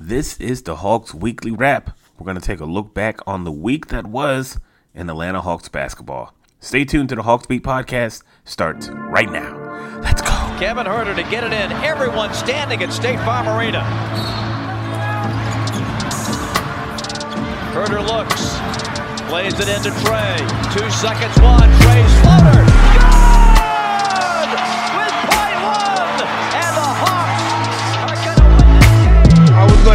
This is the Hawks Weekly Wrap. We're going to take a look back on the week that was in Atlanta Hawks basketball. Stay tuned to the Hawks Beat podcast. Starts right now. Let's go. Kevin Huerter to get it in. Everyone standing at State Farm Arena. Huerter looks, plays it into Trey. Two seconds, one. Trey's floater.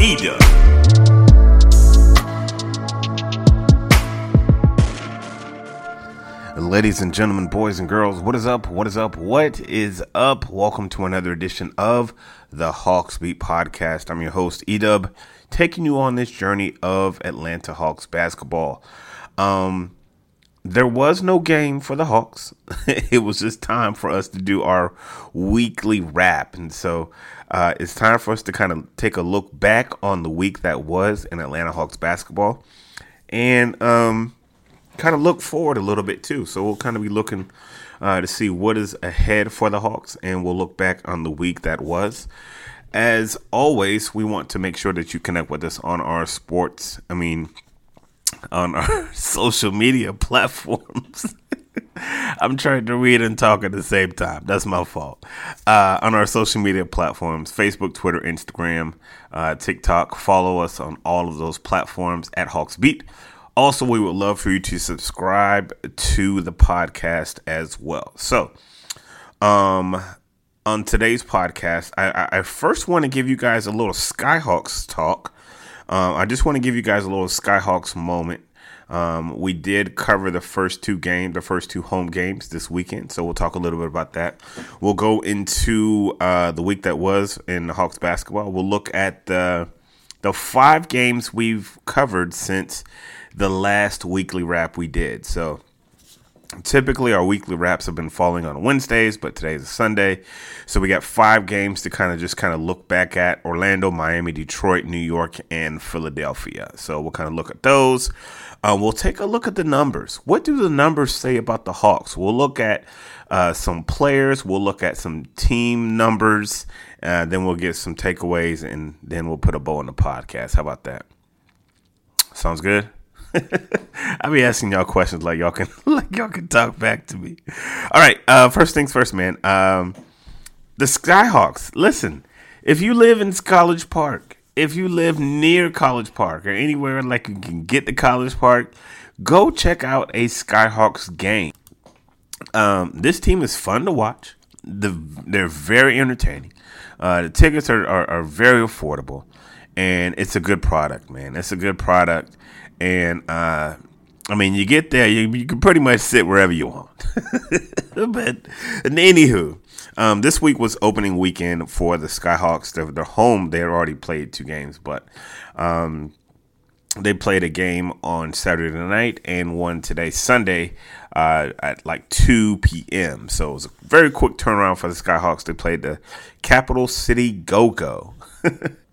Eda. Ladies and gentlemen, boys and girls, what is up? What is up? What is up? Welcome to another edition of the Hawks Beat Podcast. I'm your host, Edub, taking you on this journey of Atlanta Hawks basketball. Um, there was no game for the Hawks. it was just time for us to do our weekly wrap. And so uh, it's time for us to kind of take a look back on the week that was in Atlanta Hawks basketball and um, kind of look forward a little bit too. So we'll kind of be looking uh, to see what is ahead for the Hawks and we'll look back on the week that was. As always, we want to make sure that you connect with us on our sports. I mean, on our social media platforms. I'm trying to read and talk at the same time. That's my fault. Uh, on our social media platforms Facebook, Twitter, Instagram, uh, TikTok. Follow us on all of those platforms at Hawks Beat. Also, we would love for you to subscribe to the podcast as well. So, um, on today's podcast, I, I, first want to give you guys a little Skyhawks talk. Um, I just want to give you guys a little Skyhawks moment. Um, we did cover the first two games, the first two home games this weekend, so we'll talk a little bit about that. We'll go into uh, the week that was in the Hawks basketball. We'll look at the the five games we've covered since the last weekly wrap we did. So typically our weekly wraps have been falling on Wednesdays, but today's a Sunday. So we got five games to kind of just kind of look back at Orlando, Miami, Detroit, New York, and Philadelphia. So we'll kind of look at those. Uh, we'll take a look at the numbers. What do the numbers say about the Hawks? We'll look at uh, some players. We'll look at some team numbers. Uh, then we'll get some takeaways, and then we'll put a bow on the podcast. How about that? Sounds good. I'll be asking y'all questions like y'all can like y'all can talk back to me. All right, uh, first things first, man. Um, the Skyhawks. Listen, if you live in College Park, if you live near College Park or anywhere like you can get to College Park, go check out a Skyhawks game. Um, this team is fun to watch. The, they're very entertaining. Uh, the tickets are, are, are very affordable, and it's a good product, man. It's a good product, and uh, I mean, you get there, you, you can pretty much sit wherever you want. but anywho, um, this week was opening weekend for the Skyhawks. They're, they're home. They had already played two games, but um, they played a game on Saturday night and one today, Sunday, uh, at like 2 p.m. So it was a very quick turnaround for the Skyhawks. They played the Capital City Go Go.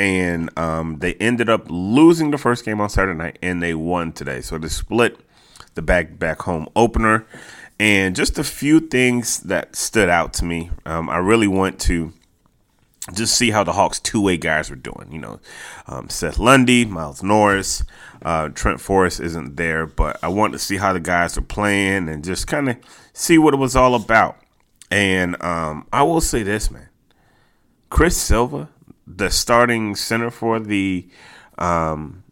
and um, they ended up losing the first game on Saturday night, and they won today. So they split the back back home opener, and just a few things that stood out to me. Um, I really want to just see how the Hawks two way guys were doing. You know, um, Seth Lundy, Miles Norris, uh, Trent Forrest isn't there, but I want to see how the guys are playing and just kind of see what it was all about. And um, I will say this, man, Chris Silva, the starting center for the um,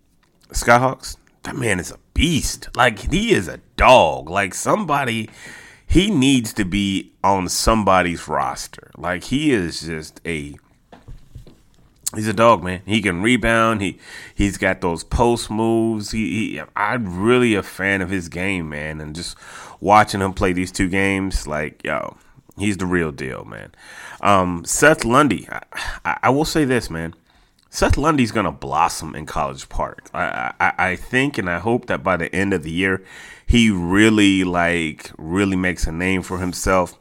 Skyhawks, that man is a beast. Like he is a dog. Like somebody, he needs to be on somebody's roster. Like he is just a. He's a dog, man. He can rebound. He he's got those post moves. He, he I'm really a fan of his game, man. And just watching him play these two games, like yo, He's the real deal, man. Um, Seth Lundy, I, I, will say this, man. Seth Lundy's gonna blossom in College Park. I, I, I think and I hope that by the end of the year, he really like really makes a name for himself.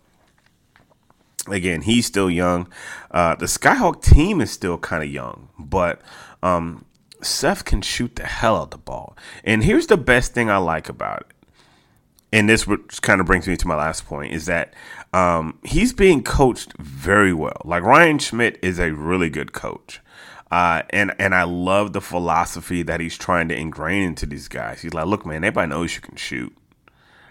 Again, he's still young. Uh, the Skyhawk team is still kind of young, but um, Seth can shoot the hell out the ball. And here's the best thing I like about it and this kind of brings me to my last point is that um, he's being coached very well. Like Ryan Schmidt is a really good coach. Uh, and and I love the philosophy that he's trying to ingrain into these guys. He's like, look, man, everybody knows you can shoot,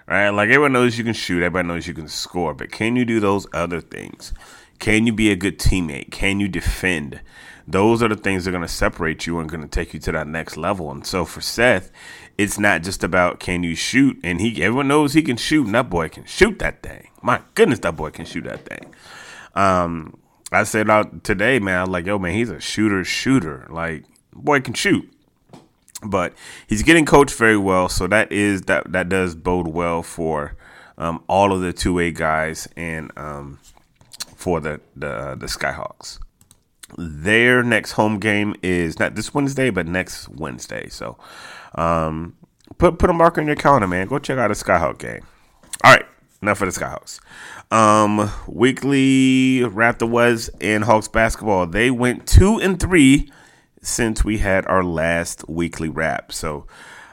right? Like everyone knows you can shoot, everybody knows you can score, but can you do those other things? Can you be a good teammate? Can you defend? Those are the things that are going to separate you and going to take you to that next level. And so for Seth, it's not just about can you shoot, and he everyone knows he can shoot, and that boy can shoot that thing. My goodness, that boy can shoot that thing. Um, I said out today, man, I like, yo, man, he's a shooter, shooter. Like, boy can shoot. But he's getting coached very well, so that is that that does bode well for um, all of the two way guys and um, for the the the Skyhawks. Their next home game is not this Wednesday, but next Wednesday. So um, put put a marker in your calendar, man. Go check out a Skyhawk game. All right, enough for the Skyhawks. Um, weekly Raptor was in Hawks basketball. They went two and three since we had our last weekly wrap. So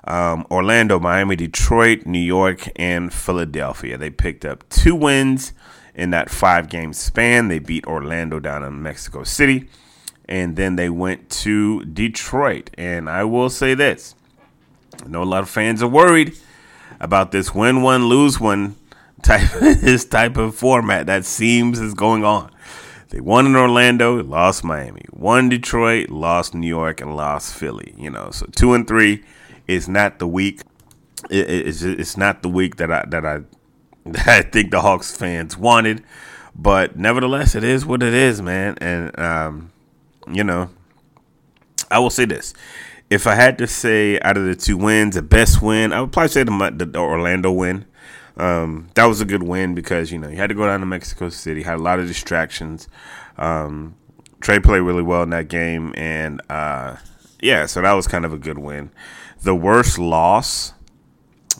um, Orlando, Miami, Detroit, New York, and Philadelphia. They picked up two wins in that five game span. They beat Orlando down in Mexico City. And then they went to Detroit. And I will say this I know a lot of fans are worried about this win one, lose one type this type of format that seems is going on. They won in Orlando, lost Miami, won Detroit, lost New York, and lost Philly. You know, so two and three is not the week. It, it's it's not the week that I that I that I think the Hawks fans wanted, but nevertheless, it is what it is, man. And um, you know, I will say this: if I had to say out of the two wins, the best win, I would probably say the, the Orlando win. Um, that was a good win because you know you had to go down to Mexico City, had a lot of distractions. Um, Trey played really well in that game, and uh, yeah, so that was kind of a good win. The worst loss,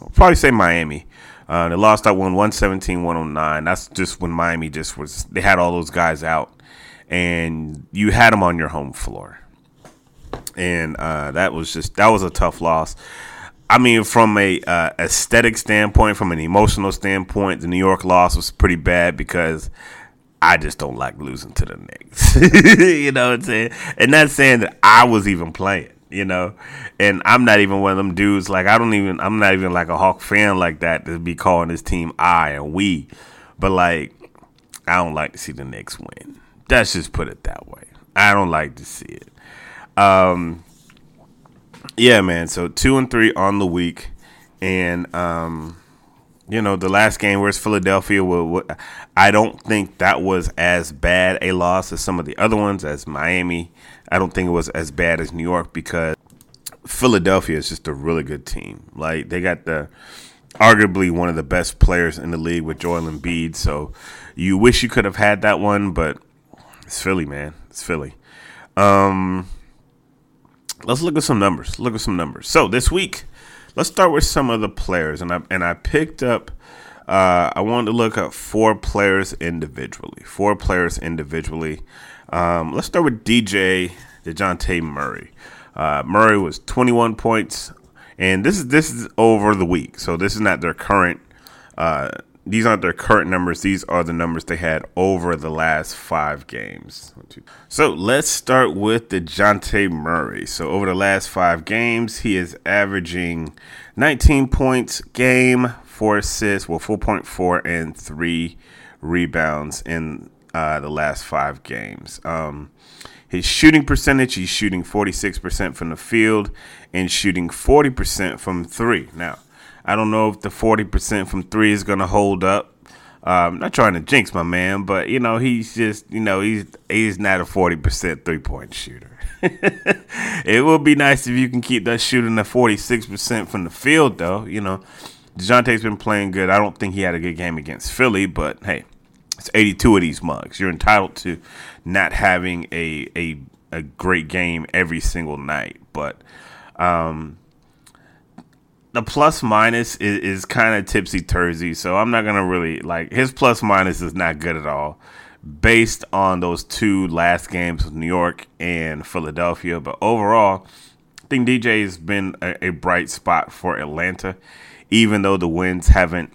I'll probably say Miami. Uh, they lost that one 117 109. That's just when Miami just was, they had all those guys out, and you had them on your home floor and uh, that was just that was a tough loss. I mean, from a uh, aesthetic standpoint, from an emotional standpoint, the New York loss was pretty bad because I just don't like losing to the Knicks. you know what I'm saying? And not saying that I was even playing, you know. And I'm not even one of them dudes. Like I don't even. I'm not even like a Hawk fan like that to be calling this team I and we. But like, I don't like to see the Knicks win. Let's just put it that way. I don't like to see it. Um, yeah, man. So two and three on the week, and um, you know the last game where's Philadelphia. I don't think that was as bad a loss as some of the other ones. As Miami, I don't think it was as bad as New York because Philadelphia is just a really good team. Like they got the arguably one of the best players in the league with Joel Embiid. So you wish you could have had that one, but it's Philly, man. It's Philly. Um, let's look at some numbers. Look at some numbers. So this week, let's start with some of the players, and I and I picked up. Uh, I wanted to look at four players individually. Four players individually. Um, let's start with DJ Dejounte Murray. Uh, Murray was 21 points, and this is this is over the week, so this is not their current. Uh, these aren't their current numbers. These are the numbers they had over the last five games. So let's start with Dejounte Murray. So over the last five games, he is averaging 19 points game, four assists, well, 4.4 and three rebounds in uh, the last five games. Um, his shooting percentage, he's shooting 46% from the field and shooting 40% from three. Now, I don't know if the 40% from three is going to hold up. Um, not trying to jinx my man, but you know he's just you know he's he's not a forty percent three point shooter. it would be nice if you can keep that shooting at forty six percent from the field, though. You know, Dejounte's been playing good. I don't think he had a good game against Philly, but hey, it's eighty two of these mugs. You're entitled to not having a a a great game every single night, but um, the plus minus is, is kind of tipsy tursy, so I'm not gonna really like his plus minus is not good at all, based on those two last games with New York and Philadelphia. But overall, I think DJ has been a, a bright spot for Atlanta, even though the wins haven't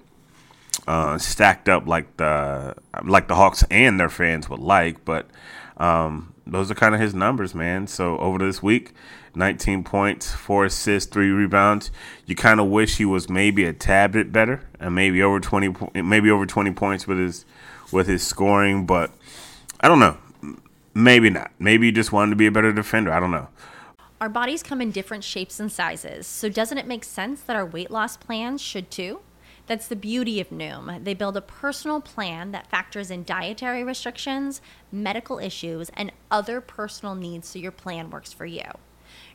uh, stacked up like the like the Hawks and their fans would like. But um, those are kind of his numbers, man. So over this week, 19 points, four assists, three rebounds. You kind of wish he was maybe a tad bit better, and maybe over 20, maybe over 20 points with his with his scoring. But I don't know. Maybe not. Maybe he just wanted to be a better defender. I don't know. Our bodies come in different shapes and sizes, so doesn't it make sense that our weight loss plans should too? That's the beauty of Noom. They build a personal plan that factors in dietary restrictions, medical issues, and other personal needs so your plan works for you.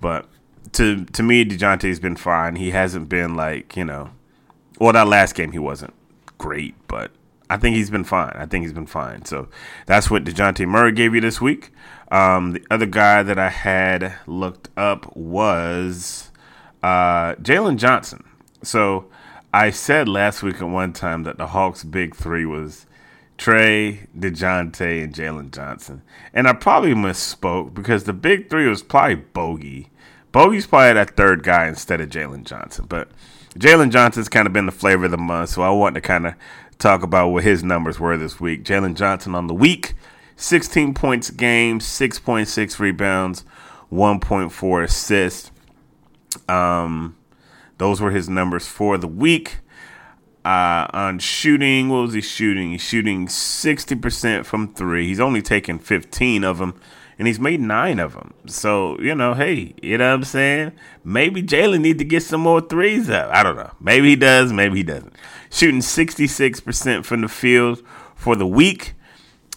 But to to me, Dejounte's been fine. He hasn't been like you know, well, that last game he wasn't great, but I think he's been fine. I think he's been fine. So that's what Dejounte Murray gave you this week. Um, the other guy that I had looked up was uh, Jalen Johnson. So I said last week at one time that the Hawks' big three was Trae, DeJounte, and Jalen Johnson. And I probably misspoke because the big three was probably Bogey. Bogey's probably that third guy instead of Jalen Johnson. But Jalen Johnson's kind of been the flavor of the month, so I want to kind of talk about what his numbers were this week. Jalen Johnson on the week, 16 points a game, 6.6 rebounds, 1.4 assists. Um, those were his numbers for the week. Uh, on shooting, what was he shooting? He's shooting 60% from three. He's only taken 15 of them, and he's made nine of them. So, you know, hey, you know what I'm saying? Maybe Jalen need to get some more threes up. I don't know. Maybe he does, maybe he doesn't. Shooting 66% from the field for the week.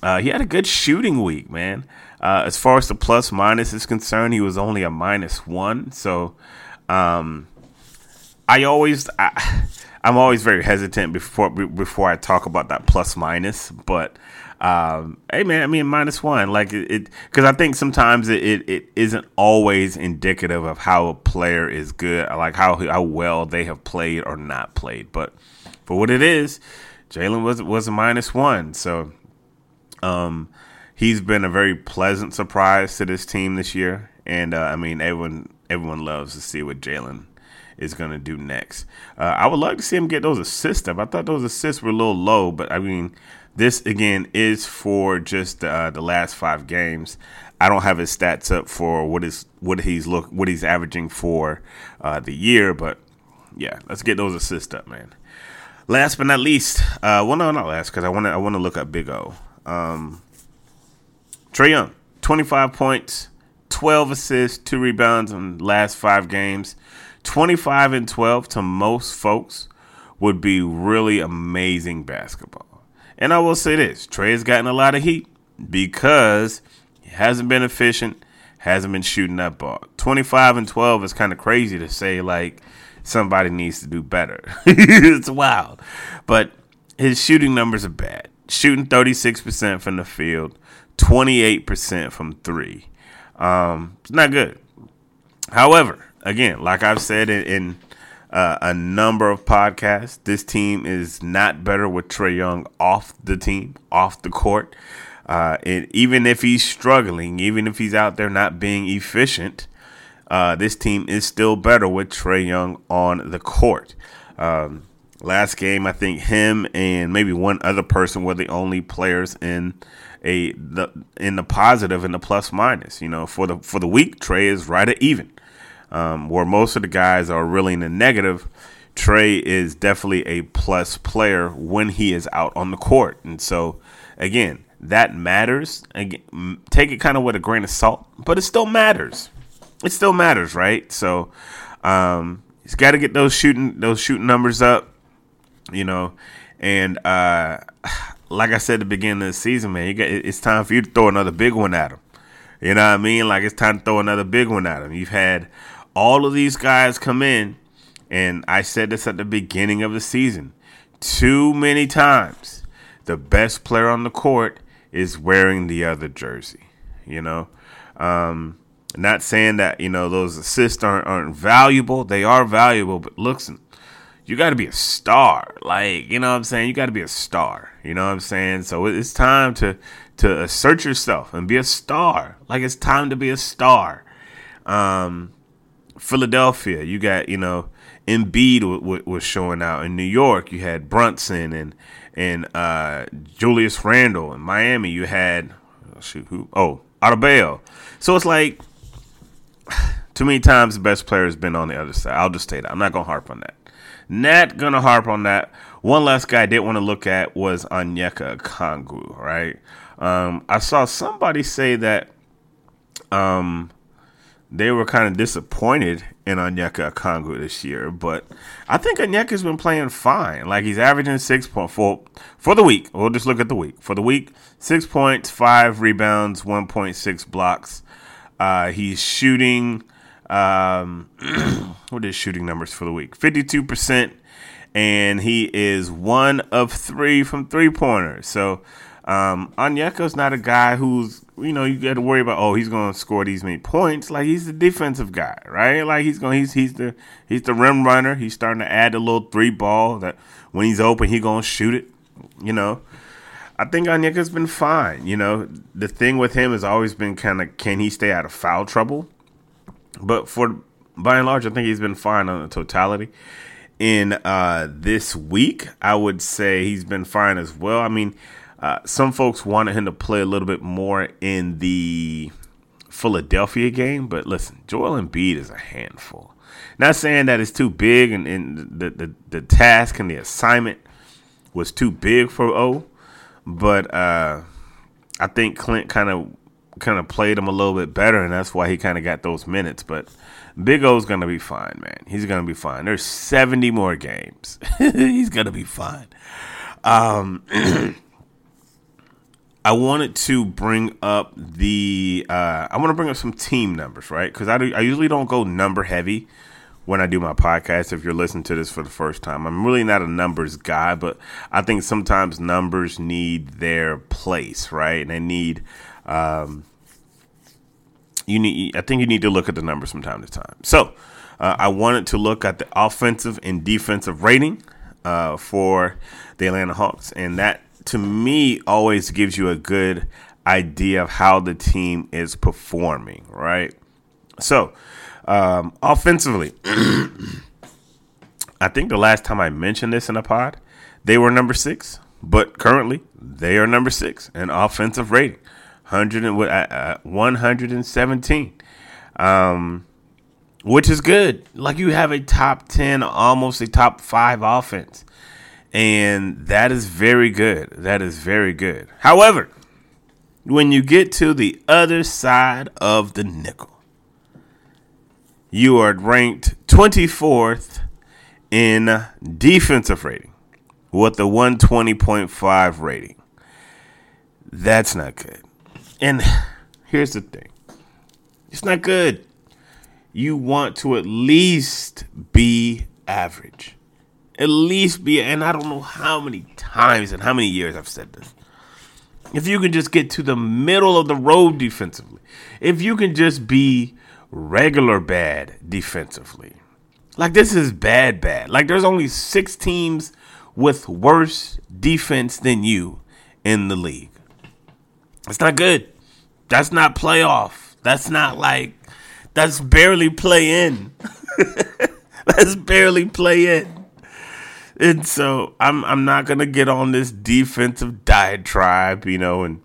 Uh, he had a good shooting week, man. Uh, as far as the plus minus is concerned, he was only a minus one. So, um, I always. I, I'm always very hesitant before before I talk about that plus minus, but um, hey man, I mean minus one, like it, because I think sometimes it, it, it isn't always indicative of how a player is good, like how how well they have played or not played. But for what it is, Jalen was was a minus one, so um, he's been a very pleasant surprise to this team this year, and uh, I mean everyone everyone loves to see what Jalen is going to do next. Uh, I would love to see him get those assists up. I thought those assists were a little low, but I mean, this again is for just uh, the last five games. I don't have his stats up for what is what he's look what he's averaging for uh, the year, but yeah, let's get those assists up, man. Last but not least, uh, well, no, not last because I want to I want to look at Big O. Um, Trae Young, twenty five points, twelve assists, two rebounds in last five games. 25 and 12 to most folks would be really amazing basketball. And I will say this Trae has gotten a lot of heat because he hasn't been efficient, hasn't been shooting that ball. 25 and 12 is kind of crazy to say, like, somebody needs to do better. it's wild. But his shooting numbers are bad. Shooting 36% from the field, 28% from three. Um, it's not good. However, again, like I've said in, in uh, a number of podcasts, this team is not better with Trey Young off the team, off the court. Uh, even if he's struggling, even if he's out there not being efficient, uh, this team is still better with Trey Young on the court. Um, last game, I think him and maybe one other person were the only players in a the in the positive and the plus minus. You know, for the for the week, Trae is right at even um, where most of the guys are really in the negative. Trey is definitely a plus player when he is out on the court, and so again, that matters. Again, take it kind of with a grain of salt, but it still matters. It still matters, right? So um, he's got to get those shooting those shooting numbers up, you know. And uh, like I said at the beginning of the season, man, got, it's time for you to throw another big one at him. You know what I mean? Like it's time to throw another big one at him. You've had all of these guys come in, and I said this at the beginning of the season too many times. The best player on the court is wearing the other jersey. You know, um, not saying that you know those assists aren't, aren't valuable. They are valuable, but listen, you got to be a star. Like you know what I'm saying. You got to be a star. You know what I'm saying. So it's time to to assert yourself and be a star. Like it's time to be a star. Um, Philadelphia, you got you know Embiid w- w- was showing out in New York. You had Brunson and and uh, Julius Randle in Miami. You had oh, shoot who oh Adebayo. So it's like too many times the best player has been on the other side. I'll just say that. I'm not gonna harp on that. Not gonna harp on that. One last guy I did want to look at was Onyeka Okongwu, right? Um, I saw somebody say that um, they were kind of disappointed in Onyeka Okongwu this year, but I think Onyeka's been playing fine. Like he's averaging six point four for the week. We'll just look at the week. For the week, six points, five rebounds, one point six blocks. Uh, he's shooting. Um, what is shooting numbers for the week? Fifty two percent, and he is one of three from three pointers. So um, not a guy who's you know you got to worry about. Oh, he's going to score these many points. Like he's the defensive guy, right? Like he's going he's he's the he's the rim runner. He's starting to add a little three ball that when he's open he going to shoot it. You know, I think Onyeka's been fine. You know, the thing with him has always been kind of can he stay out of foul trouble? But for by and large, I think he's been fine on the totality. In uh, this week, I would say he's been fine as well. I mean, uh, some folks wanted him to play a little bit more in the Philadelphia game, but listen, Joel Embiid is a handful. Not saying that it's too big and, and the, the, the task and the assignment was too big for O, but uh, I think Clint kind of kind of played him a little bit better, and that's why he kind of got those minutes. But Big O's gonna be fine, man. He's gonna be fine. There's 70 more games. He's gonna be fine. Um, I wanted to bring up the uh, I want to bring up some team numbers, right? Because I, I usually don't go number heavy when I do my podcast. If you're listening to this for the first time, I'm really not a numbers guy, but I think sometimes numbers need their place, right? And they need um, you need. I think you need to look at the numbers from time to time. So uh, I wanted to look at the offensive and defensive rating uh, for the Atlanta Hawks, and that to me always gives you a good idea of how the team is performing, right? So, um, offensively, I think the last time I mentioned this in a pod, they were number six, but currently they are number six in offensive rating, 100 and, uh, 117, um, which is good. Like you have a top 10, almost a top five offense. And that is very good. That is very good. However, when you get to the other side of the nickel, you are ranked 24th in defensive rating with a 120.5 rating. That's not good. And here's the thing it's not good. You want to at least be average. At least be, and I don't know how many times and how many years I've said this. If you can just get to the middle of the road defensively, if you can just be regular bad defensively, like this is bad, bad. Like there's only six teams with worse defense than you in the league. It's not good. That's not playoff. That's not like that's barely play in. that's barely play in. And so I'm I'm not gonna get on this defensive diatribe, you know, and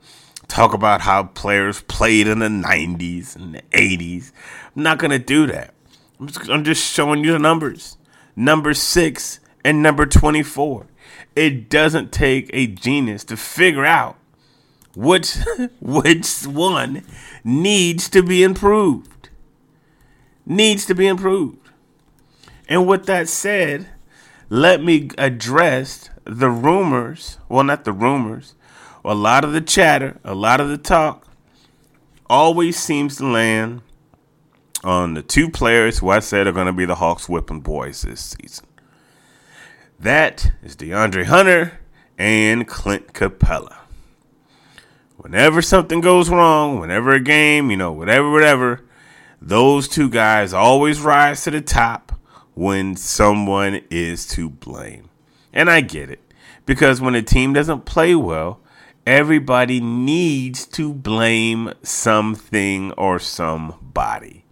talk about how players played in the 90s and the 80s. I'm not gonna do that. I'm just, I'm just showing you the numbers. Number six and number 24. It doesn't take a genius to figure out which which one needs to be improved. Needs to be improved. And with that said, let me address the rumors. Well, not the rumors. A lot of the chatter, a lot of the talk always seems to land on the two players who I said are going to be the Hawks whipping boys this season. That is DeAndre Hunter and Clint Capela. Whenever something goes wrong, whenever a game, you know, whatever, whatever, those two guys always rise to the top when someone is to blame. And I get it. Because when a team doesn't play well, everybody needs to blame something or somebody.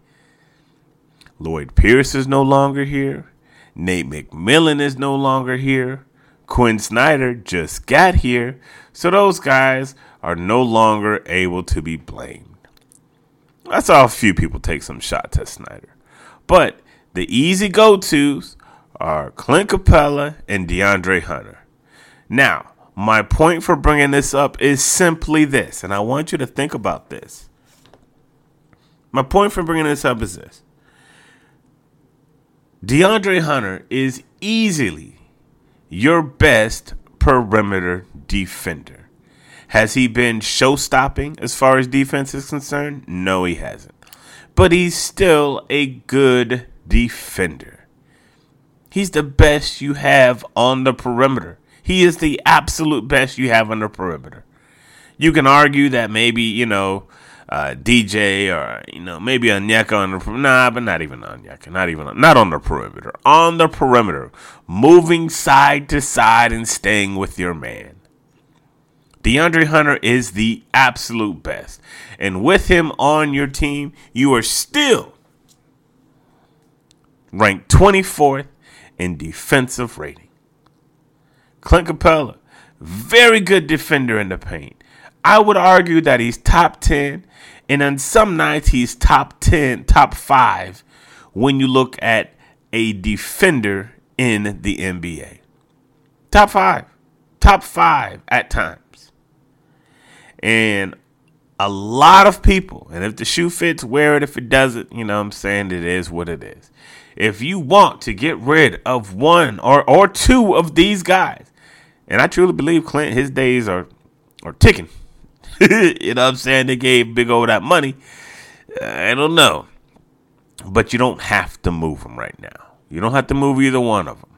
Lloyd Pierce is no longer here. Nate McMillan is no longer here. Quinn Snyder just got here. So those guys are no longer able to be blamed. I saw a few people take some shots at Snyder. But the easy go tos are Clint Capella and DeAndre Hunter. Now, my point for bringing this up is simply this, and I want you to think about this. My point for bringing this up is this DeAndre Hunter is easily your best perimeter defender. Has he been show stopping as far as defense is concerned? No, he hasn't. But he's still a good defender. He's the best you have on the perimeter. He is the absolute best you have on the perimeter. You can argue that maybe, you know, uh, DJ or, you know, maybe Onyeka on the perimeter. Nah, but not even Onyeka. Not even, not on the perimeter. On the perimeter. Moving side to side and staying with your man. DeAndre Hunter is the absolute best. And with him on your team, you are still ranked 24th in defensive rating. Clint Capela, very good defender in the paint. I would argue that he's top 10, and on some nights he's top 10, top 5 when you look at a defender in the NBA. Top 5. Top 5 at times. And a lot of people, and if the shoe fits, wear it. If it doesn't, you know what I'm saying? It is what it is if you want to get rid of one or, or two of these guys, and I truly believe Clint, his days are are ticking. you know what I'm saying? They gave Big O that money. Uh, I don't know. But you don't have to move them right now. You don't have to move either one of them.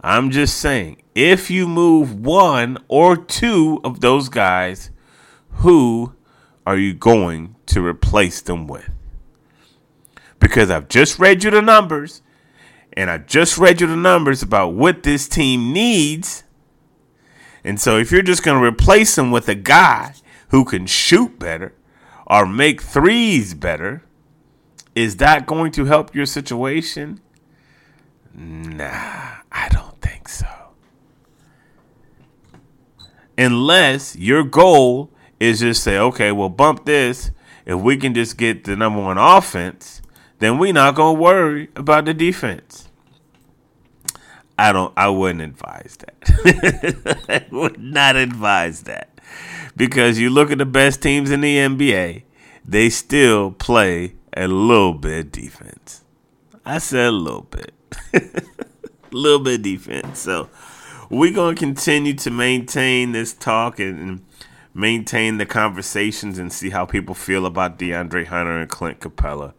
I'm just saying, if you move one or two of those guys, who are you going to replace them with? Because I've just read you the numbers and I just read you the numbers about what this team needs. And so if you're just going to replace him with a guy who can shoot better or make threes better, is that going to help your situation? Nah, I don't think so. Unless your goal is just say, okay, we'll bump this. If we can just get the number one offense, then we're not gonna worry about the defense. I don't I wouldn't advise that. I would not advise that. Because you look at the best teams in the NBA, they still play a little bit defense. I said a little bit. a little bit defense. So we're to continue to maintain this talk and, and, maintain the conversations and see how people feel about DeAndre Hunter and Clint Capela.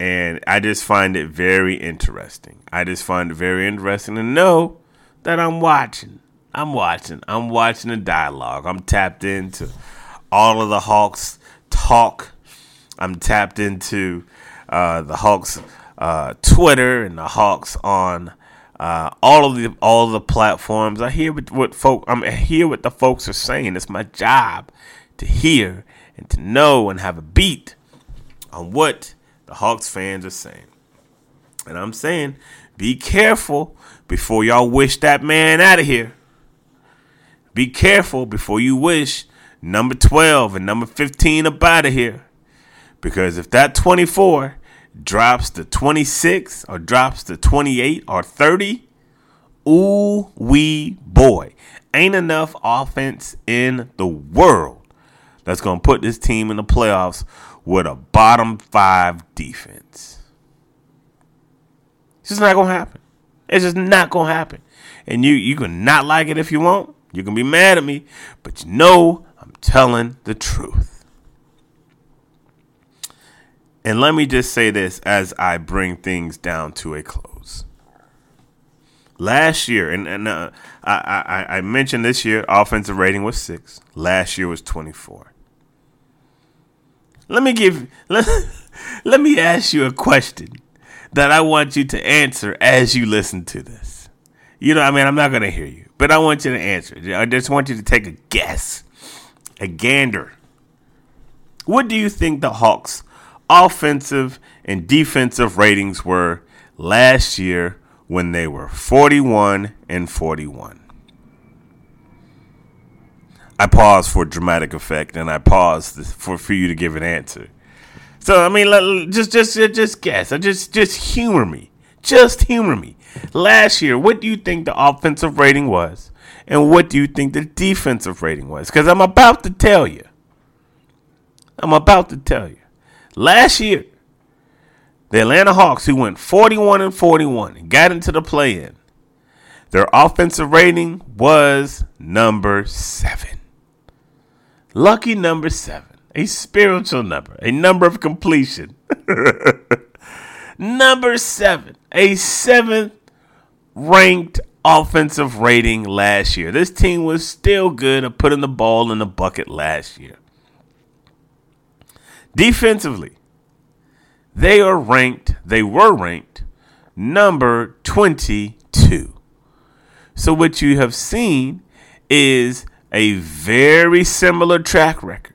And I just find it very interesting. I just find it very interesting to know that I'm watching. I'm watching. I'm watching the dialogue. I'm tapped into all of the Hawks talk. I'm tapped into uh, the Hawks uh, Twitter and the Hawks on uh, all of the all of the platforms. I hear what, what folk I'm hear what the folks are saying. It's my job to hear and to know and have a beat on what the Hawks fans are saying. And I'm saying, be careful before y'all wish that man out of here. Be careful before you wish number 12 and number 15 up out of here. Because if that 24 drops to 26 or drops to 28 or 30, ooh wee boy. Ain't enough offense in the world that's going to put this team in the playoffs with a bottom five defense. It's just not to happen. It's just not to happen. And you, you can not like it if you want. You can be mad at me, but you know I'm telling the truth. And let me just say this as I bring things down to a close. Last year, and, and uh, I, I, I mentioned this year, offensive rating was six. Last year was 24. Let me give let, let me ask you a question that I want you to answer as you listen to this. You know, I mean, I'm not going to hear you, but I want you to answer. I just want you to take a guess, a gander. What do you think the Hawks' offensive and defensive ratings were last year when they were 41 and 41. I paused for dramatic effect and I paused for, for you to give an answer. So I mean, just just just guess. Just just humor me. Just humor me. Last year, what do you think the offensive rating was, and what do you think the defensive rating was? Because I'm about to tell you. I'm about to tell you. Last year, the Atlanta Hawks, who went 41 and 41 and got into the play in, their offensive rating was number seven. Lucky number seven, a spiritual number, a number of completion. number seven, a seventh ranked offensive rating last year. This team was still good at putting the ball in the bucket last year. Defensively, they are ranked, they were ranked number 22. So what you have seen is a very similar track record.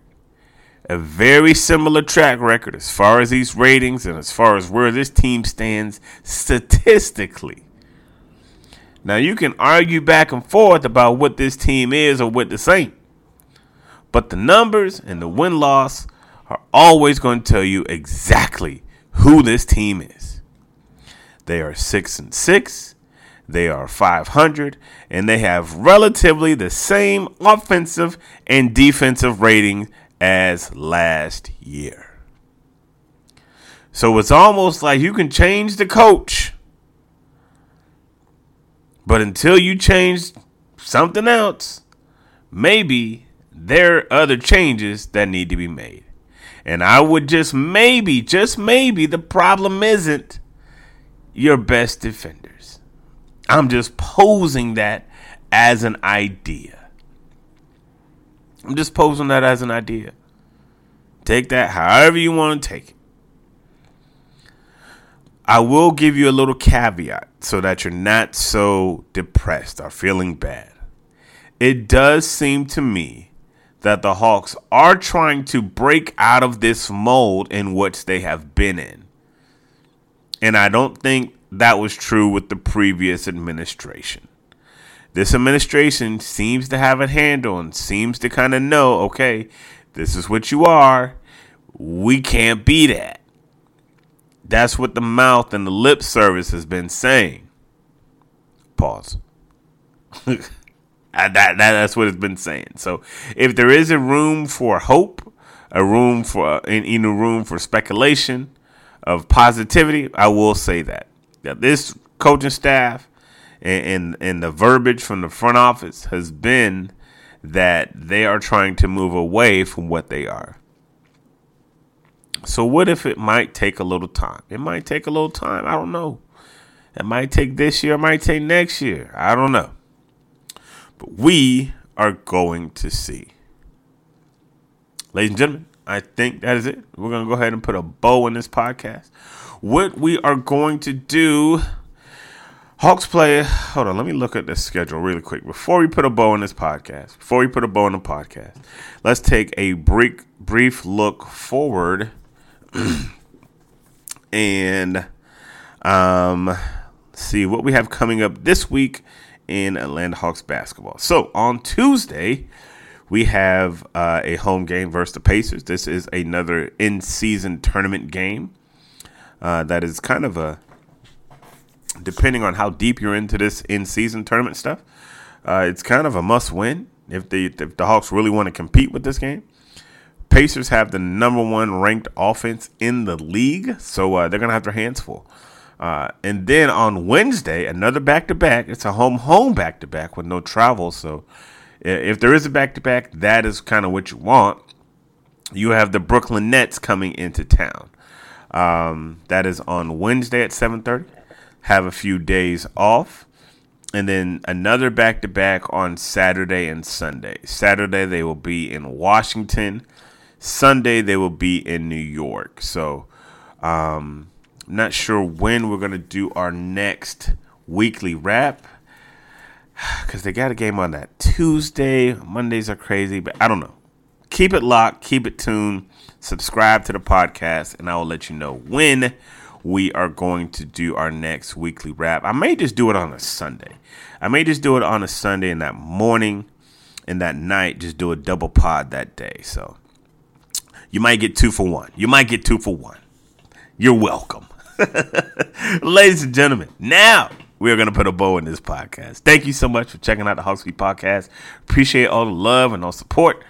A very similar track record as far as these ratings and as far as where this team stands statistically. Now you can argue back and forth about what this team is or what this ain't. But the numbers and the win loss are always going to tell you exactly who this team is. They are 6 and 6. They are 500 and they have relatively the same offensive and defensive rating as last year. So it's almost like you can change the coach. But until you change something else, maybe there are other changes that need to be made. And I would just maybe, just maybe, the problem isn't your best defenders. I'm just posing that as an idea. I'm just posing that as an idea. Take that however you want to take it. I will give you a little caveat so that you're not so depressed or feeling bad. It does seem to me that the Hawks are trying to break out of this mold in which they have been in. And I don't think that was true with the previous administration. This administration seems to have a handle and seems to kind of know okay, this is what you are. We can't be that. That's what the mouth and the lip service has been saying. Pause. that, that, that's what it's been saying. So if there is a room for hope, a room for in, in a room for speculation of positivity, I will say that. That this coaching staff and, and, and the verbiage from the front office has been that they are trying to move away from what they are. So what if it might take a little time? It might take a little time. I don't know. It might take this year, it might take next year. I don't know. But we are going to see. Ladies and gentlemen, I think that is it. We're going to go ahead and put a bow in this podcast. What we are going to do Hawks play. Hold on, let me look at the schedule really quick before we put a bow in this podcast. Before we put a bow in the podcast, let's take a brief brief look forward, and um, see what we have coming up this week in Atlanta Hawks basketball. So on Tuesday, we have uh, a home game versus the Pacers. This is another in-season tournament game. Uh, that is kind of a depending on how deep you're into this in-season tournament stuff, uh, it's kind of a must-win if the if the Hawks really want to compete with this game. Pacers have the number one ranked offense in the league, so uh, they're gonna have their hands full. Uh, and then on Wednesday, another back-to-back. It's a home-home back-to-back with no travel. So if there is a back-to-back, that is kind of what you want. You have the Brooklyn Nets coming into town. Um, that is on Wednesday at 7:30 have a few days off, and then another back to back on Saturday and Sunday. Saturday, they will be in Washington. Sunday, they will be in New York. So, um, not sure when we're to do our next weekly wrap because they got a game on that Tuesday. Mondays are crazy, but I don't know. Keep it locked, keep it tuned, subscribe to the podcast, and I will let you know when we are going to do our next weekly wrap. I may just do it on a Sunday. I may just do it on a Sunday in that morning and that night, just do a double pod that day. So you might get two for one. You might get two for one. You're welcome. Ladies and gentlemen, now we are going to put a bow in this podcast. Thank you so much for checking out the Hawks Beat podcast. Appreciate all the love and all support.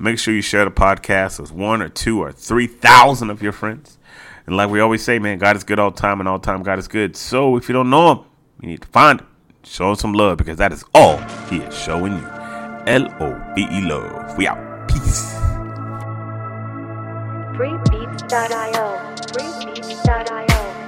Make sure you share the podcast with one or two or three thousand of your friends. And like we always say, man, God is good all time, and all time God is good. So if you don't know Him, you need to find Him. Show Him some love because that is all He is showing you. L O V E love. We out. Peace. Freebeats.io. Freebeats.io.